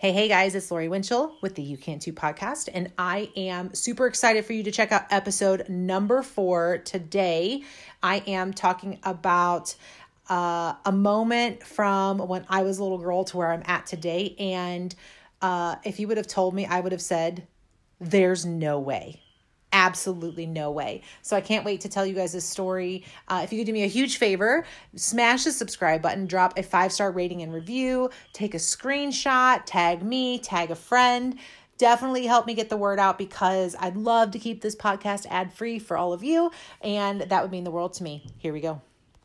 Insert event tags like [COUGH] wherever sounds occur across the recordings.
Hey, hey guys, it's Lori Winchell with the You Can Too podcast, and I am super excited for you to check out episode number four. Today, I am talking about uh, a moment from when I was a little girl to where I'm at today. And uh, if you would have told me, I would have said, There's no way absolutely no way. So I can't wait to tell you guys this story. Uh, if you could do me a huge favor, smash the subscribe button, drop a five star rating and review, take a screenshot, tag me, tag a friend. Definitely help me get the word out because I'd love to keep this podcast ad free for all of you, and that would mean the world to me. Here we go.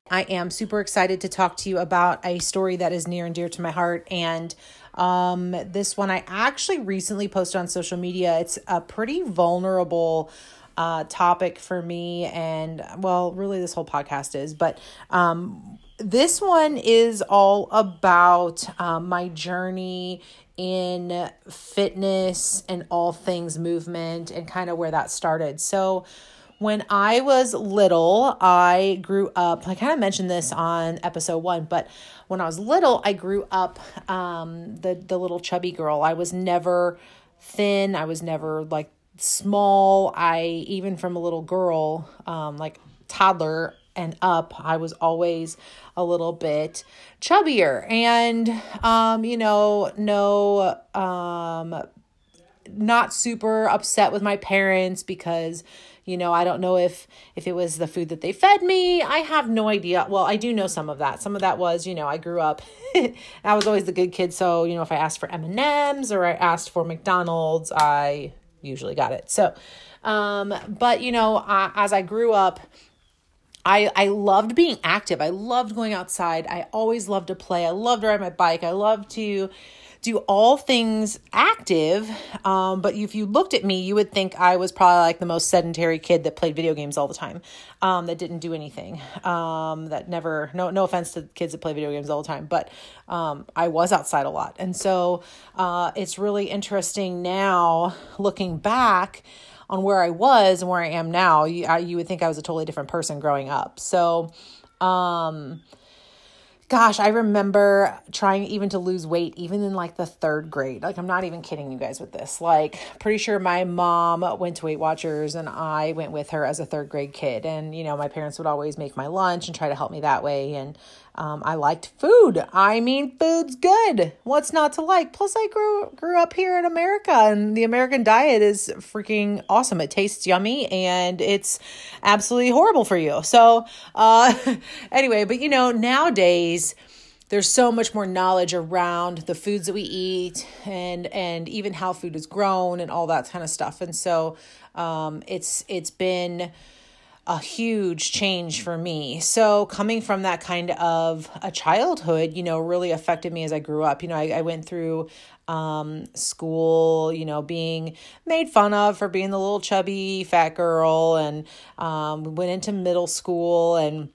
I am super excited to talk to you about a story that is near and dear to my heart. And um, this one I actually recently posted on social media. It's a pretty vulnerable uh, topic for me, and well, really, this whole podcast is. But um, this one is all about um, my journey in fitness and all things movement and kind of where that started. So, when I was little, I grew up, I kind of mentioned this on episode one, but when I was little, I grew up um, the, the little chubby girl. I was never thin, I was never like small. I, even from a little girl, um, like toddler and up, I was always a little bit chubbier. And, um, you know, no, um, not super upset with my parents because you know i don't know if if it was the food that they fed me i have no idea well i do know some of that some of that was you know i grew up [LAUGHS] i was always the good kid so you know if i asked for m&ms or i asked for mcdonald's i usually got it so um but you know I, as i grew up I, I loved being active. I loved going outside. I always loved to play. I loved to ride my bike. I loved to do all things active. Um, but if you looked at me, you would think I was probably like the most sedentary kid that played video games all the time, um, that didn't do anything, um, that never, no, no offense to kids that play video games all the time, but um, I was outside a lot. And so uh, it's really interesting now looking back on where I was and where I am now. You, I, you would think I was a totally different person growing up. So, um, gosh, I remember trying even to lose weight, even in like the third grade. Like, I'm not even kidding you guys with this. Like, pretty sure my mom went to Weight Watchers and I went with her as a third grade kid. And, you know, my parents would always make my lunch and try to help me that way. And um, I liked food. I mean, food's good. What's not to like? Plus, I grew grew up here in America, and the American diet is freaking awesome. It tastes yummy, and it's absolutely horrible for you. So, uh, [LAUGHS] anyway, but you know, nowadays there's so much more knowledge around the foods that we eat and and even how food is grown and all that kind of stuff. And so, um, it's it's been a huge change for me. So, coming from that kind of a childhood, you know, really affected me as I grew up. You know, I, I went through um, school, you know, being made fun of for being the little chubby fat girl, and um, went into middle school and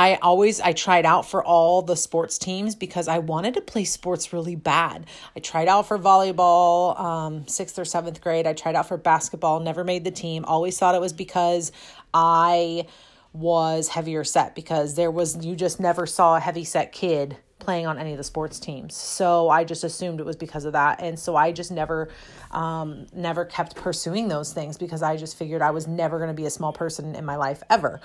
I always I tried out for all the sports teams because I wanted to play sports really bad. I tried out for volleyball, um, sixth or seventh grade. I tried out for basketball, never made the team. Always thought it was because I was heavier set because there was you just never saw a heavy set kid playing on any of the sports teams. So I just assumed it was because of that. And so I just never um never kept pursuing those things because I just figured I was never going to be a small person in my life ever.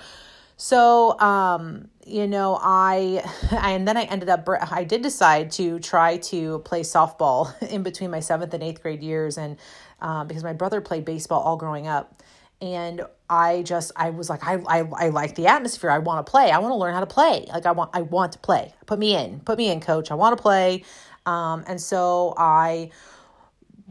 So, um, you know, I, [LAUGHS] and then I ended up, I did decide to try to play softball [LAUGHS] in between my seventh and eighth grade years. And um, because my brother played baseball all growing up. And I just, I was like, I, I, I like the atmosphere. I want to play. I want to learn how to play. Like I want, I want to play. Put me in, put me in, coach. I want to play. Um, and so I,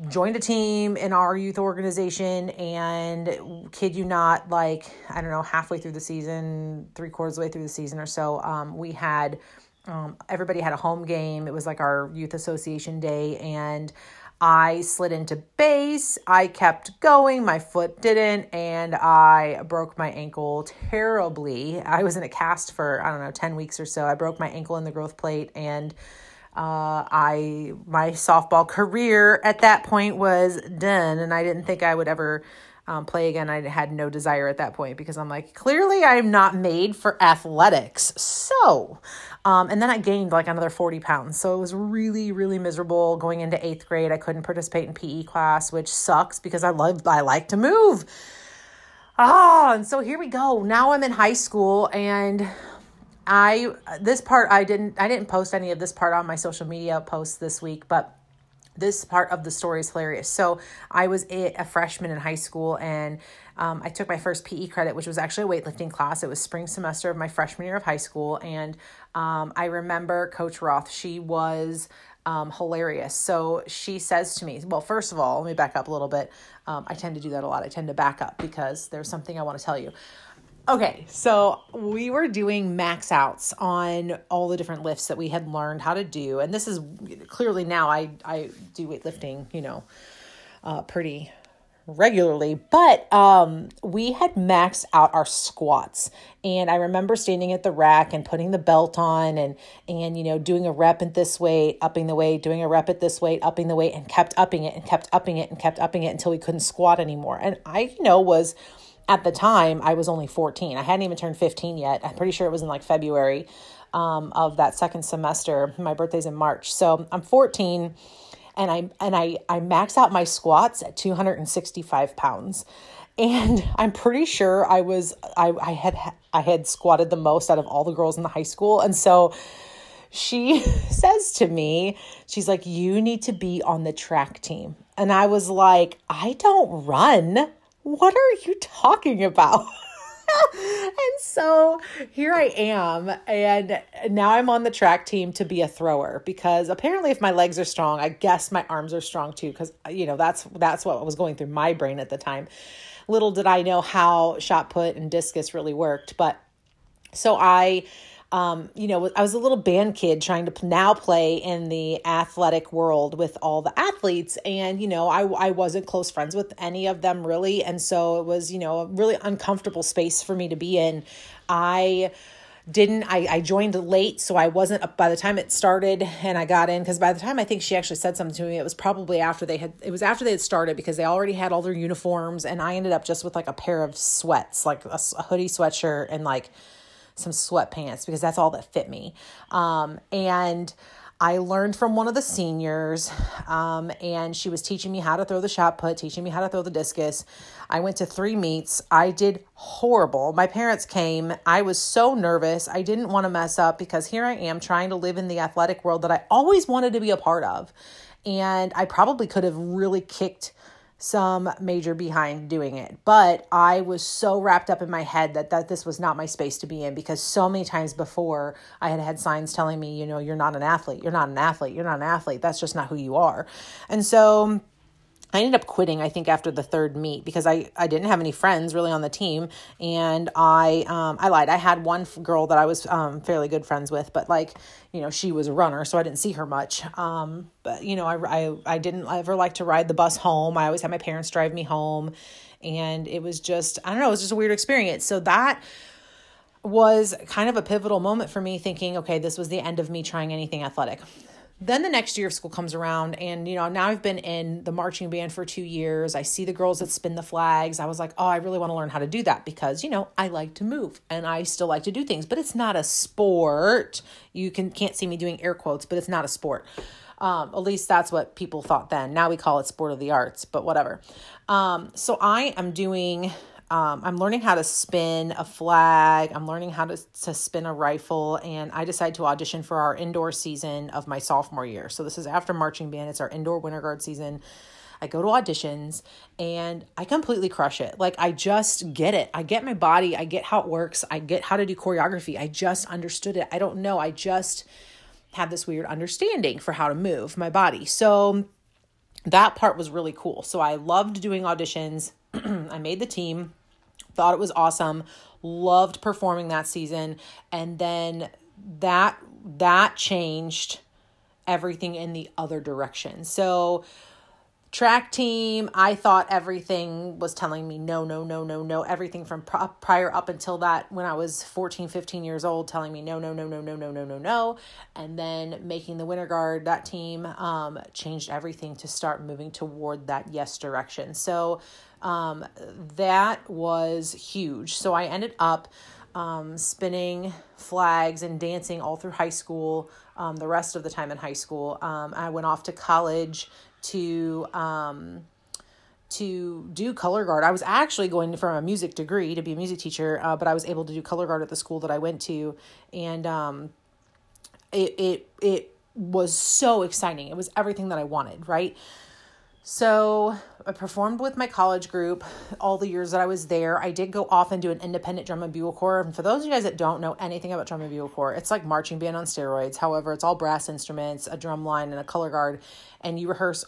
joined a team in our youth organization and kid you not like i don't know halfway through the season three quarters of the way through the season or so um, we had um, everybody had a home game. It was like our youth association day and i slid into base. I kept going. My foot didn't and i broke my ankle terribly. I was in a cast for i don't know 10 weeks or so. I broke my ankle in the growth plate and uh, I my softball career at that point was done, and I didn't think I would ever um, play again. I had no desire at that point because I'm like, clearly I'm not made for athletics. So Um, and then I gained like another 40 pounds. So it was really, really miserable going into eighth grade. I couldn't participate in PE class, which sucks because I love, I like to move. Ah, and so here we go. Now I'm in high school and I this part I didn't I didn't post any of this part on my social media posts this week, but this part of the story is hilarious. So I was a, freshman in high school and um, I took my first PE credit, which was actually a weightlifting class. It was spring semester of my freshman year of high school. And um, I remember Coach Roth, she was um, hilarious. So she says to me, well, first of all, let me back up a little bit. Um, I tend to do that a lot. I tend to back up because there's something I want to tell you. Okay, so we were doing max outs on all the different lifts that we had learned how to do, and this is clearly now I I do weightlifting, you know, uh, pretty regularly, but um, we had maxed out our squats, and I remember standing at the rack and putting the belt on, and and you know doing a rep at this weight, upping the weight, doing a rep at this weight, upping the weight, and kept upping it and kept upping it and kept upping it until we couldn't squat anymore, and I you know was at the time I was only 14. I hadn't even turned 15 yet. I'm pretty sure it was in like February um, of that second semester. My birthday's in March. So I'm 14 and I and I I max out my squats at 265 pounds. And [LAUGHS] I'm pretty sure I was I, I had I had squatted the most out of all the girls in the high school. And so she [LAUGHS] says to me, she's like, You need to be on the track team. And I was like, I don't run what are you talking about? [LAUGHS] and so here I am, and now I'm on the track team to be a thrower because apparently, if my legs are strong, I guess my arms are strong too. Because you know that's that's what was going through my brain at the time. Little did I know how shot put and discus really worked, but so I um, you know, I was a little band kid trying to now play in the athletic world with all the athletes. And, you know, I, I wasn't close friends with any of them really. And so it was, you know, a really uncomfortable space for me to be in. I, didn't I, I joined late so i wasn't up by the time it started and i got in because by the time i think she actually said something to me it was probably after they had it was after they had started because they already had all their uniforms and i ended up just with like a pair of sweats like a, a hoodie sweatshirt and like some sweatpants because that's all that fit me. Um, and I learned from one of the seniors, um, and she was teaching me how to throw the shot put, teaching me how to throw the discus. I went to three meets. I did horrible. My parents came. I was so nervous. I didn't want to mess up because here I am trying to live in the athletic world that I always wanted to be a part of. And I probably could have really kicked some major behind doing it. But I was so wrapped up in my head that, that this was not my space to be in because so many times before I had had signs telling me, you know, you're not an athlete, you're not an athlete, you're not an athlete. That's just not who you are. And so I ended up quitting, I think, after the third meet because I, I didn't have any friends really on the team. And I, um, I lied. I had one girl that I was um, fairly good friends with, but like, you know, she was a runner, so I didn't see her much. Um, but, you know, I, I, I didn't ever like to ride the bus home. I always had my parents drive me home. And it was just, I don't know, it was just a weird experience. So that was kind of a pivotal moment for me thinking, okay, this was the end of me trying anything athletic then the next year of school comes around and you know now i've been in the marching band for two years. I see the girls that spin the flags. I was like oh i really want to learn how to do that because you know i like to move and i still like to do things. But it's not a sport. You can can't see me doing air quotes but it's not a sport. Um, at least that's what people thought then. Now we call it sport of the arts but whatever. Um, so i am doing um, I'm learning how to spin a flag. I'm learning how to, to spin a rifle. And I decided to audition for our indoor season of my sophomore year. So this is after marching band. It's our indoor winter guard season. I go to auditions and I completely crush it. Like I just get it. I get my body. I get how it works. I get how to do choreography. I just understood it. I don't know. I just have this weird understanding for how to move my body. So that part was really cool. So I loved doing auditions. I made the team, thought it was awesome, loved performing that season, and then that that changed everything in the other direction. So track team i thought everything was telling me no no no no no everything from prior up until that when i was 14 15 years old telling me no no no no no no no no no and then making the winter guard that team um, changed everything to start moving toward that yes direction so um, that was huge so i ended up um, spinning flags and dancing all through high school, um, the rest of the time in high school. Um, I went off to college to um, to do color guard. I was actually going from a music degree to be a music teacher, uh, but I was able to do color guard at the school that I went to, and um, it it it was so exciting. It was everything that I wanted, right? So I performed with my college group all the years that I was there. I did go off and do an independent drum and bugle corps. And for those of you guys that don't know anything about drum and bugle corps, it's like marching band on steroids. However, it's all brass instruments, a drum line, and a color guard, and you rehearse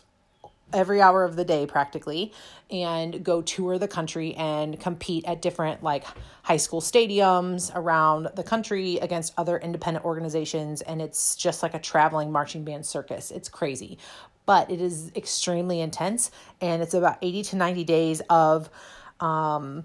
every hour of the day practically and go tour the country and compete at different like high school stadiums around the country against other independent organizations and it's just like a traveling marching band circus it's crazy but it is extremely intense and it's about 80 to 90 days of um,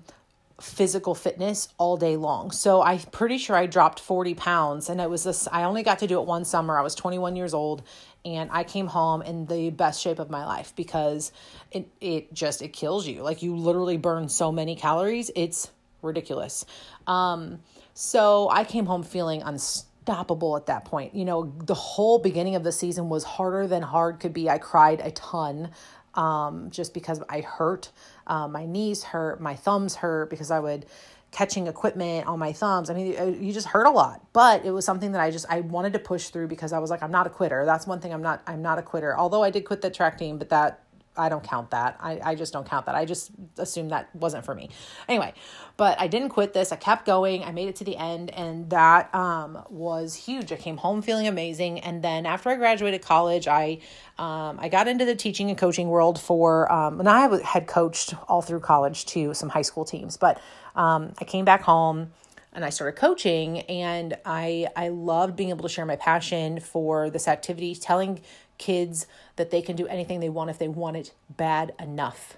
physical fitness all day long. So I'm pretty sure I dropped 40 pounds and it was this, I only got to do it one summer. I was 21 years old and I came home in the best shape of my life because it, it just, it kills you. Like you literally burn so many calories. It's ridiculous. Um, so I came home feeling unstoppable unstoppable at that point. You know, the whole beginning of the season was harder than hard could be. I cried a ton um, just because I hurt. Uh, my knees hurt, my thumbs hurt because I would catching equipment on my thumbs. I mean, uh, you just hurt a lot, but it was something that I just I wanted to push through because I was like, I'm not a quitter. That's one thing I'm not. I'm not a quitter. Although I did quit the track team, but that I don't count that. I, I just don't count that. I just assume that wasn't for me. Anyway, but I didn't quit this. I kept going. I made it to the end, and that um, was huge. I came home feeling amazing. And then after I graduated college, I um, I got into the teaching and coaching world for, um, and I had coached all through college to some high school teams. But um, I came back home and I started coaching and I I loved being able to share my passion for this activity telling kids that they can do anything they want if they want it bad enough.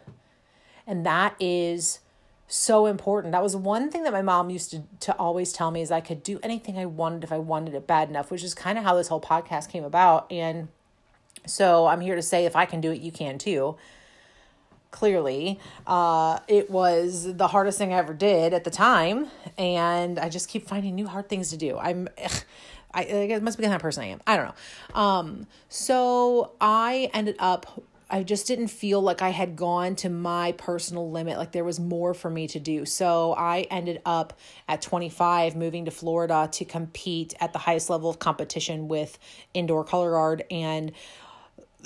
And that is so important. That was one thing that my mom used to, to always tell me is I could do anything I wanted if I wanted it bad enough, which is kind of how this whole podcast came about. And so I'm here to say if I can do it, you can too. Clearly, uh, it was the hardest thing I ever did at the time, and I just keep finding new hard things to do. I'm ugh, I, guess it must be the kind of person I am. I don't know. Um, so I ended up I just didn't feel like I had gone to my personal limit, like there was more for me to do. So I ended up at 25 moving to Florida to compete at the highest level of competition with indoor color guard and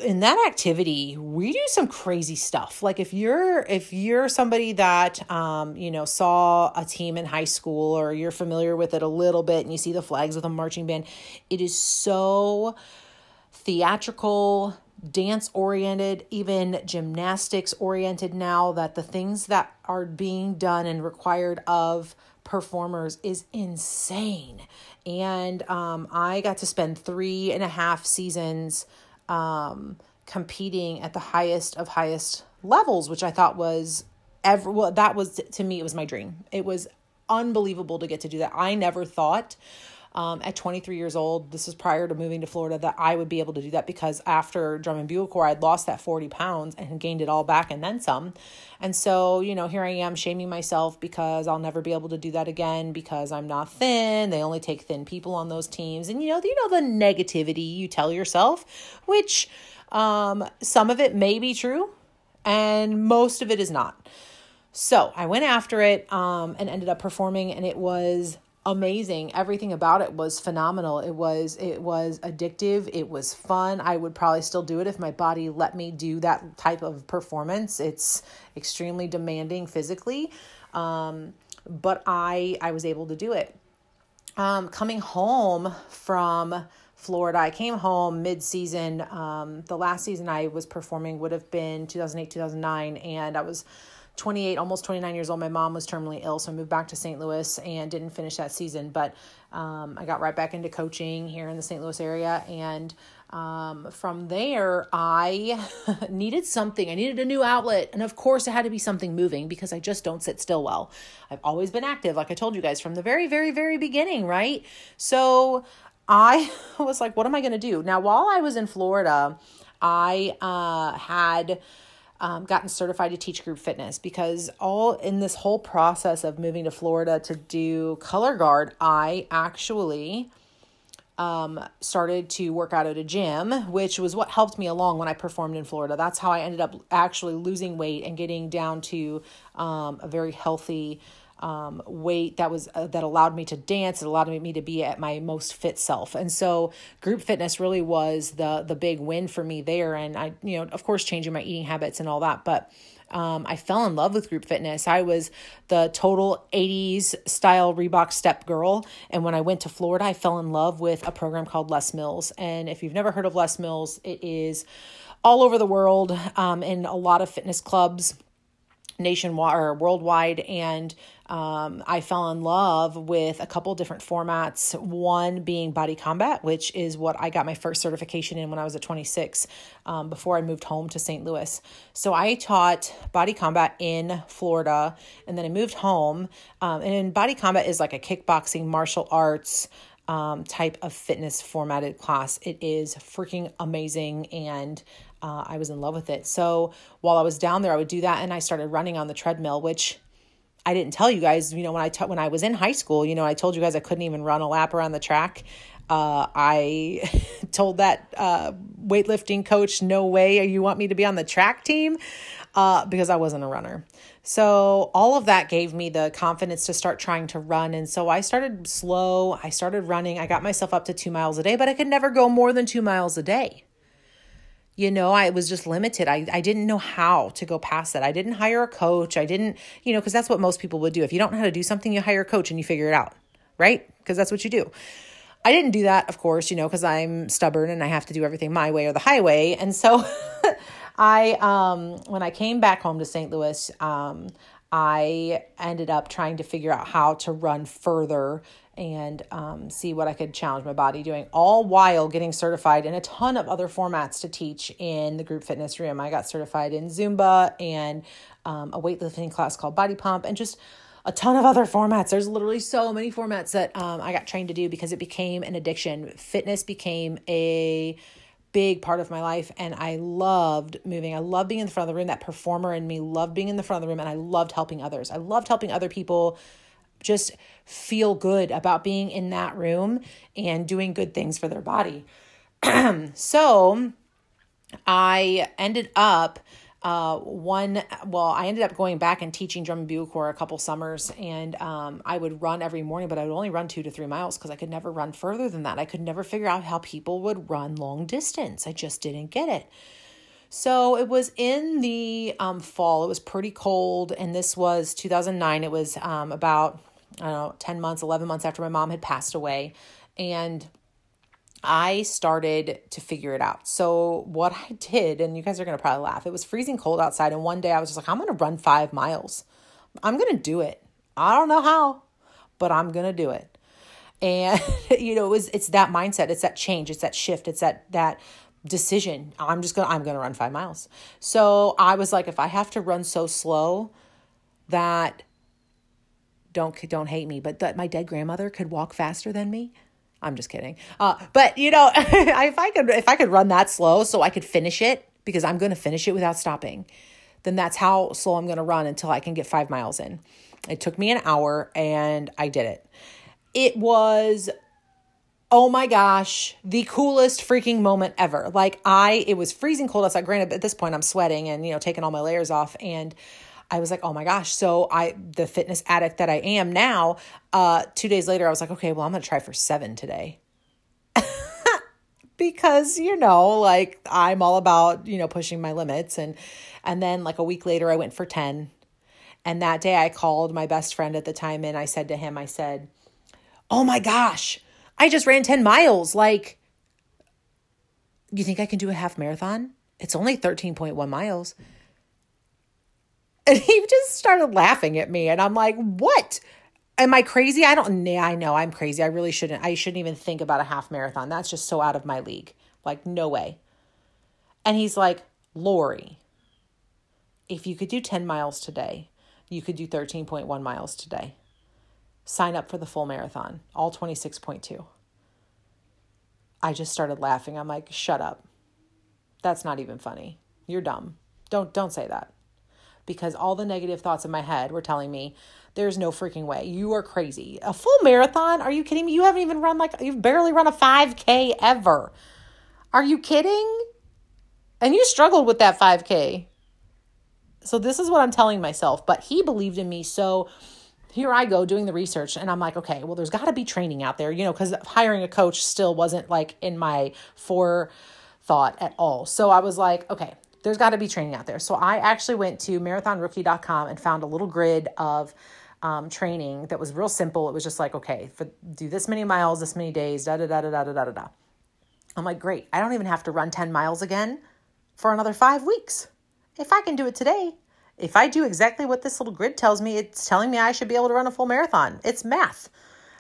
in that activity we do some crazy stuff. Like if you're if you're somebody that um you know saw a team in high school or you're familiar with it a little bit and you see the flags with a marching band it is so theatrical dance oriented even gymnastics oriented now that the things that are being done and required of performers is insane. And um, i got to spend three and a half seasons um, competing at the highest of highest levels, which I thought was ever well, that was to me, it was my dream. It was unbelievable to get to do that. I never thought um, at 23 years old, this is prior to moving to Florida, that I would be able to do that because after drum and bugle corps, I'd lost that 40 pounds and gained it all back and then some. And so, you know, here I am shaming myself because I'll never be able to do that again because I'm not thin. They only take thin people on those teams. And, you know, you know, the negativity you tell yourself, which um, some of it may be true and most of it is not. So I went after it um, and ended up performing, and it was amazing. Everything about it was phenomenal. It was it was addictive. It was fun. I would probably still do it if my body let me do that type of performance. It's extremely demanding physically, um, but I I was able to do it. Um, coming home from Florida, I came home mid season. Um, the last season I was performing would have been 2008 2009, and I was 28, almost 29 years old, my mom was terminally ill. So I moved back to St. Louis and didn't finish that season. But um, I got right back into coaching here in the St. Louis area. And um, from there, I [LAUGHS] needed something. I needed a new outlet. And of course, it had to be something moving because I just don't sit still well. I've always been active, like I told you guys from the very, very, very beginning, right? So I [LAUGHS] was like, what am I going to do? Now, while I was in Florida, I uh, had um, gotten certified to teach group fitness because all in this whole process of moving to Florida to do color guard, I actually um, started to work out at a gym, which was what helped me along when I performed in Florida. That's how I ended up actually losing weight and getting down to um, a very healthy um, weight that was uh, that allowed me to dance. It allowed me to be at my most fit self. And so group fitness really was the the big win for me there. And I, you know, of course, changing my eating habits and all that, but. Um, I fell in love with group fitness. I was the total 80s style Reebok step girl. And when I went to Florida, I fell in love with a program called Les Mills. And if you've never heard of Les Mills, it is all over the world um, in a lot of fitness clubs nationwide or worldwide. And um, I fell in love with a couple different formats. One being Body Combat, which is what I got my first certification in when I was at 26 um, before I moved home to St. Louis. So I taught Body Combat in Florida and then I moved home. Um, and Body Combat is like a kickboxing, martial arts, um, type of fitness formatted class. It is freaking amazing and uh, I was in love with it. So while I was down there, I would do that and I started running on the treadmill, which I didn't tell you guys, you know, when I t- when I was in high school, you know, I told you guys I couldn't even run a lap around the track. Uh, I [LAUGHS] told that uh, weightlifting coach, "No way, you want me to be on the track team," uh, because I wasn't a runner. So all of that gave me the confidence to start trying to run, and so I started slow. I started running. I got myself up to two miles a day, but I could never go more than two miles a day you know i was just limited. I, I didn't know how to go past that. I didn't hire a coach. I didn't you know because that's what most people would do. If you don't know how to do something you hire a coach and you figure it out right? Because that's what you do. I didn't do that of course you know because i'm stubborn and i have to do everything my way or the highway. And so [LAUGHS] i um when i came back home to st louis um I ended up trying to figure out how to run further and um, see what I could challenge my body doing, all while getting certified in a ton of other formats to teach in the group fitness room. I got certified in Zumba and um, a weightlifting class called Body Pump and just a ton of other formats. There's literally so many formats that um, I got trained to do because it became an addiction. Fitness became a big part of my life and I loved moving. I loved being in the front of the room. That performer in me loved being in the front of the room and I loved helping others. I loved helping other people just feel good about being in that room and doing good things for their body. [CLEARS THROAT] so I ended up uh, one, well, I ended up going back and teaching drum and bugle corps a couple summers, and um, I would run every morning, but I would only run two to three miles because I could never run further than that. I could never figure out how people would run long distance. I just didn't get it. So it was in the um, fall. It was pretty cold, and this was 2009. It was um, about I don't know, 10 months, 11 months after my mom had passed away. And I started to figure it out. So, what I did, and you guys are going to probably laugh, it was freezing cold outside. And one day I was just like, I'm going to run five miles. I'm going to do it. I don't know how, but I'm going to do it. And, [LAUGHS] you know, it was, it's that mindset, it's that change, it's that shift, it's that, that, decision i'm just gonna i'm gonna run five miles so i was like if i have to run so slow that don't don't hate me, but that my dead grandmother could walk faster than me. I'm just kidding. Uh, but you know, [LAUGHS] if I could if I could run that slow so I could finish it because I'm going to finish it without stopping, then that's how slow I'm going to run until I can get 5 miles in. It took me an hour and I did it. It was oh my gosh, the coolest freaking moment ever. Like I it was freezing cold outside. Granted, at this point I'm sweating and you know taking all my layers off and I was like, oh my gosh. So I, the fitness addict that I am now, uh, two days later, I was like, okay, well, I'm going to try for seven today. [LAUGHS] because, you know, like I'm all about, you know, pushing my limits. And, and then like a week later, I went for 10. And that day I called my best friend at the time and I said to him, I said, oh my gosh, I just ran 10 miles. Like, you think I can do a half marathon? It's only 13.1 miles. And he just started laughing at me. And I'm like, what? Am I crazy? I don't, nah, I know I'm crazy. I really shouldn't. I shouldn't even think about a half marathon. That's just so out of my league. Like, no way. And he's like, Lori, if you could do 10 miles today, you could do 13.1 miles today. Sign up for the full marathon, all 26.2. I just started laughing. I'm like, shut up. That's not even funny. You're dumb. Don't don't say that. Because all the negative thoughts in my head were telling me there's no freaking way. You are crazy. A full marathon? Are you kidding me? You haven't even run like you've barely run a 5k ever. Are you kidding? And you struggled with that 5k. So this is what I'm telling myself, but he believed in me so here I go doing the research and I'm like, okay, well, there's got to be training out there, you know, because hiring a coach still wasn't like in my forethought at all. So I was like, okay, there's got to be training out there. So I actually went to marathonrookie.com and found a little grid of um, training that was real simple. It was just like, okay, for do this many miles, this many days, da da da da da da da da. I'm like, great. I don't even have to run 10 miles again for another five weeks. If I can do it today, if I do exactly what this little grid tells me, it's telling me I should be able to run a full marathon. It's math.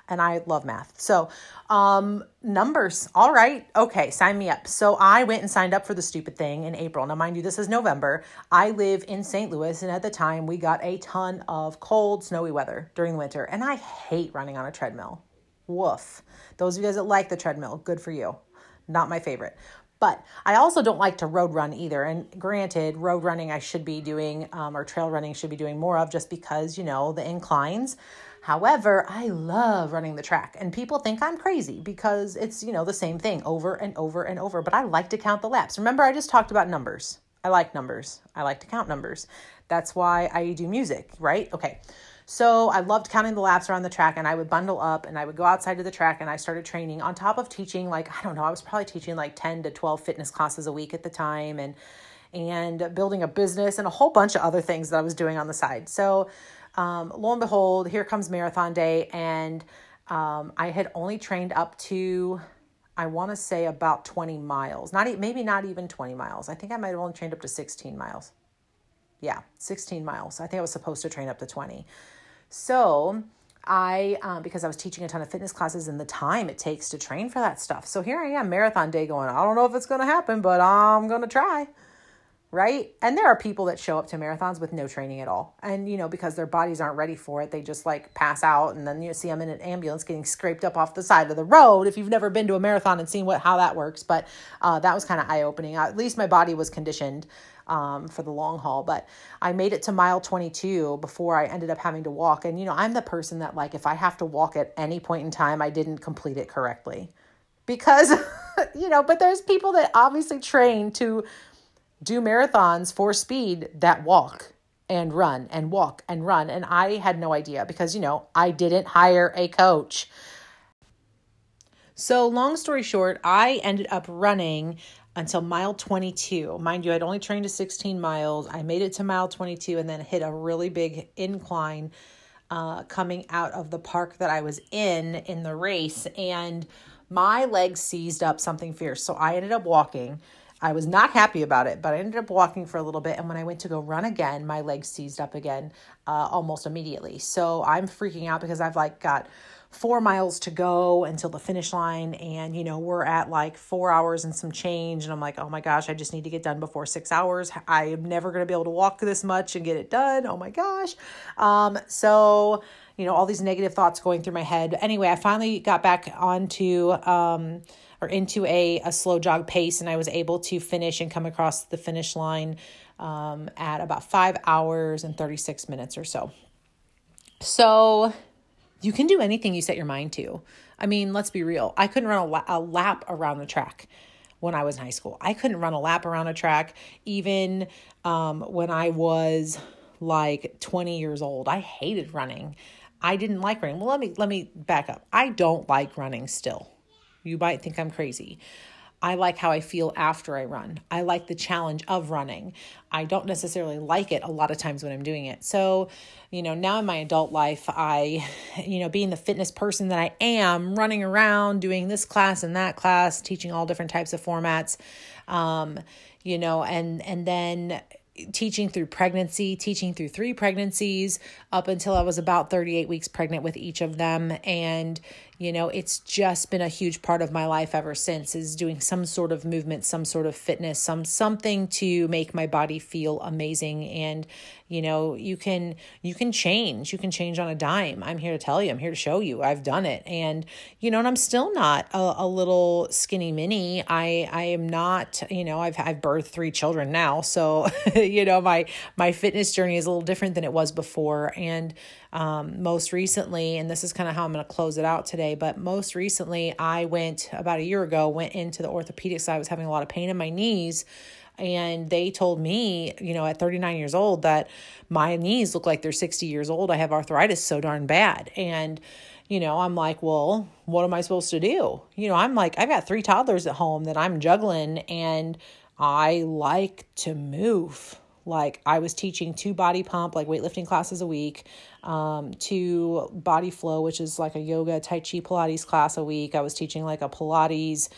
And I love math. So, um, numbers. All right. Okay. Sign me up. So I went and signed up for the stupid thing in April. Now, mind you, this is November. I live in St. Louis. And at the time, we got a ton of cold, snowy weather during the winter. And I hate running on a treadmill. Woof. Those of you guys that like the treadmill, good for you. Not my favorite. But I also don't like to road run either. And granted, road running I should be doing, um, or trail running should be doing more of just because, you know, the inclines. However, I love running the track, and people think I'm crazy because it's, you know, the same thing over and over and over. But I like to count the laps. Remember, I just talked about numbers. I like numbers, I like to count numbers. That's why I do music, right? Okay. So I loved counting the laps around the track and I would bundle up and I would go outside to the track and I started training on top of teaching like I don't know, I was probably teaching like 10 to 12 fitness classes a week at the time and and building a business and a whole bunch of other things that I was doing on the side. So um, lo and behold, here comes marathon day and um, I had only trained up to I want to say about 20 miles. Not maybe not even 20 miles. I think I might have only trained up to 16 miles. Yeah, 16 miles. I think I was supposed to train up to 20. So I, um, because I was teaching a ton of fitness classes and the time it takes to train for that stuff. So here I am, marathon day going, I don't know if it's going to happen, but I'm going to try. Right. And there are people that show up to marathons with no training at all. And, you know, because their bodies aren't ready for it, they just like pass out and then you see them in an ambulance getting scraped up off the side of the road. If you've never been to a marathon and seen what, how that works. But uh, that was kind of eye opening. At least my body was conditioned um, for the long haul. But I made it to mile 22 before I ended up having to walk. And, you know, I'm the person that, like, if I have to walk at any point in time, I didn't complete it correctly. Because, [LAUGHS] you know, but there's people that obviously train to do marathons for speed that walk and run and walk and run. And I had no idea because, you know, I didn't hire a coach. So, long story short, I ended up running until mile 22. Mind you, I'd only trained to 16 miles. I made it to mile 22 and then hit a really big incline uh, coming out of the park that I was in in the race. And my legs seized up something fierce. So I ended up walking. I was not happy about it, but I ended up walking for a little bit. And when I went to go run again, my legs seized up again uh, almost immediately. So I'm freaking out because I've like got four miles to go until the finish line. And, you know, we're at like four hours and some change. And I'm like, oh my gosh, I just need to get done before six hours. I am never going to be able to walk this much and get it done. Oh my gosh. Um, so, you know, all these negative thoughts going through my head. Anyway, I finally got back onto, um, or into a, a slow jog pace and I was able to finish and come across the finish line um, at about five hours and 36 minutes or so. So you can do anything you set your mind to. I mean, let's be real. I couldn't run a, la- a lap around the track when I was in high school. I couldn't run a lap around a track even um, when I was like 20 years old. I hated running. I didn't like running. Well, let me let me back up. I don't like running still. You might think I'm crazy. I like how I feel after I run. I like the challenge of running. I don't necessarily like it a lot of times when I'm doing it. So, you know, now in my adult life, I, [LAUGHS] you know, being the fitness person that I am, running around, doing this class and that class, teaching all different types of formats, um, you know, and and then teaching through pregnancy, teaching through three pregnancies up until I was about 38 weeks pregnant with each of them. And, you know it's just been a huge part of my life ever since is doing some sort of movement some sort of fitness some something to make my body feel amazing. And you know you can you can change. You can change on a dime. I'm here to tell you. I'm here to show you. I've done it. And you know and i'm still not a, a little skinny mini. I i am not you know i've i've birthed three children now. So [LAUGHS] you know my my fitness journey is a little different than it was before. And um, most recently and this is kind of how i'm going to close it out today but most recently i went about a year ago went into the orthopedics i was having a lot of pain in my knees and they told me, you know, at 39 years old that my knees look like they're 60 years old. I have arthritis so darn bad. And, you know, I'm like, well, what am I supposed to do? You know, I'm like, I've got three toddlers at home that I'm juggling and I like to move. Like I was teaching two body pump, like weightlifting classes a week, um, two body flow, which is like a yoga, Tai Chi, Pilates class a week. I was teaching like a Pilates,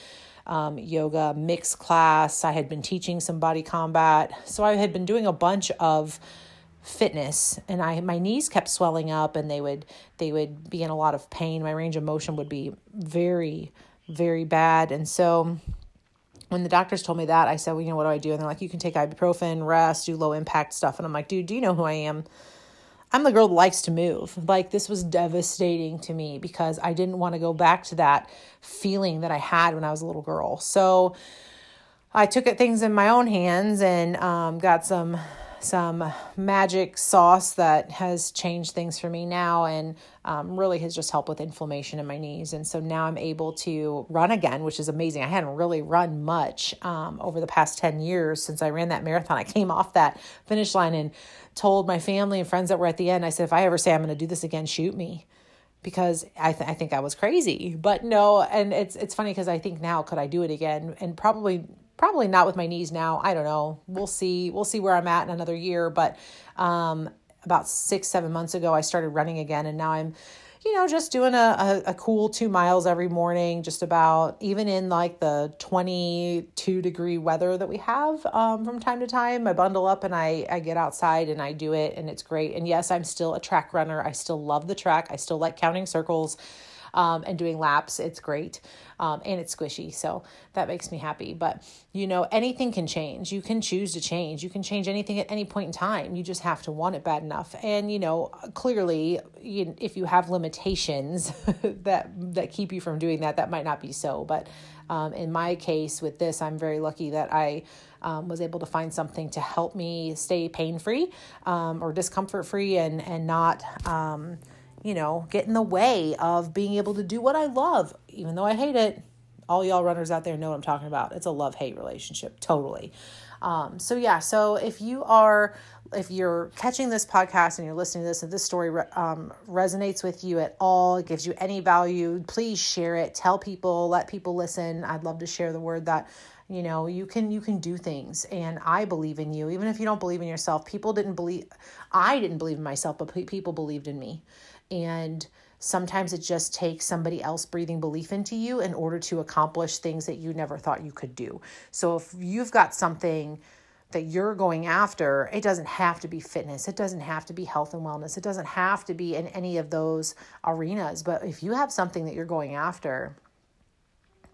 um, yoga mix class. I had been teaching some body combat. So I had been doing a bunch of fitness and I my knees kept swelling up and they would they would be in a lot of pain. My range of motion would be very very bad. And so when the doctors told me that, I said, well, you know, what do I do? And they're like, you can take ibuprofen, rest, do low impact stuff. And I'm like, dude, do you know who I am? I'm the girl that likes to move. Like this was devastating to me because I didn't want to go back to that feeling that I had when I was a little girl. So I took it things in my own hands and um, got some some magic sauce that has changed things for me now and um, really has just helped with inflammation in my knees. And so now I'm able to run again, which is amazing. I hadn't really run much um, over the past 10 years since I ran that marathon. I came off that finish line and told my family and friends that were at the end, I said, if I ever say I'm going to do this again, shoot me because I, th- I think I was crazy. But no, and it's it's funny because I think now could I do it again? And probably probably not with my knees now. I don't know. We'll see. We'll see where I'm at in another year. But um, about six seven months ago, I started running again, and now I'm you know, just doing a, a, a, cool two miles every morning, just about even in like the 22 degree weather that we have um, from time to time. I bundle up and I, I get outside and I do it, and it's great. And yes, I'm still a track runner. I still love the track. I still like counting circles um, and doing laps. It's great. Um, and it's squishy. So that makes me happy. But, you know, anything can change. You can choose to change. You can change anything at any point in time. You just have to want it bad enough. And, you know, clearly, you, if you have limitations [LAUGHS] that, that keep you from doing that, that might not be so. But um, in my case with this, I'm very lucky that I um, was able to find something to help me stay pain free um, or discomfort free and, and not um, you know, get in the way of being able to do what I love, even though I hate it. All y'all runners out there know what I'm talking about. It's a love hate relationship, totally. Um, so yeah, so if you are, if you're catching this podcast and you're listening to this, and this story um, resonates with you at all, it gives you any value, please share it. Tell people, let people listen. I'd love to share the word that you know you can you can do things and i believe in you even if you don't believe in yourself people didn't believe i didn't believe in myself but people believed in me and sometimes it just takes somebody else breathing belief into you in order to accomplish things that you never thought you could do. So if you've got something that you're going after, it doesn't have to be fitness. It doesn't have to be health and wellness. It doesn't have to be in any of those arenas. But if you have something that you're going after,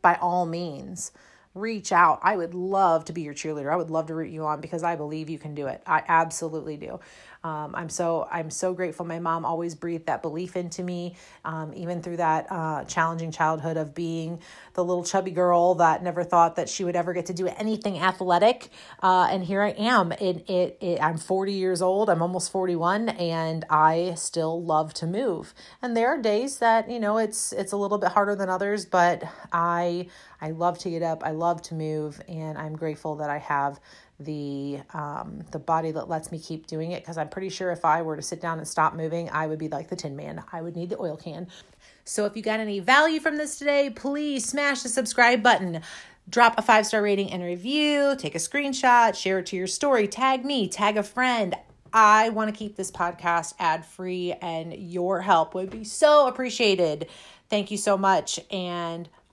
by all means, reach out. I would love to be your cheerleader. I would love to root you on because I believe you can do it. I absolutely do. Um, I'm so I'm so grateful. My mom always breathed that belief into me, um, even through that uh, challenging childhood of being the little chubby girl that never thought that she would ever get to do anything athletic. Uh, and here I am. It, it, it I'm 40 years old. I'm almost 41, and I still love to move. And there are days that you know it's it's a little bit harder than others, but I I love to get up. I love to move, and I'm grateful that I have the um, the body that lets me keep doing it because I'm pretty sure if I were to sit down and stop moving, I would be like the Tin Man. I would need the oil can. So if you got any value from this today, please smash the subscribe button. Drop a five star rating and review, take a screenshot, share it to your story, tag me, tag a friend. I want to keep this podcast ad free, and your help would be so appreciated. Thank you so much, and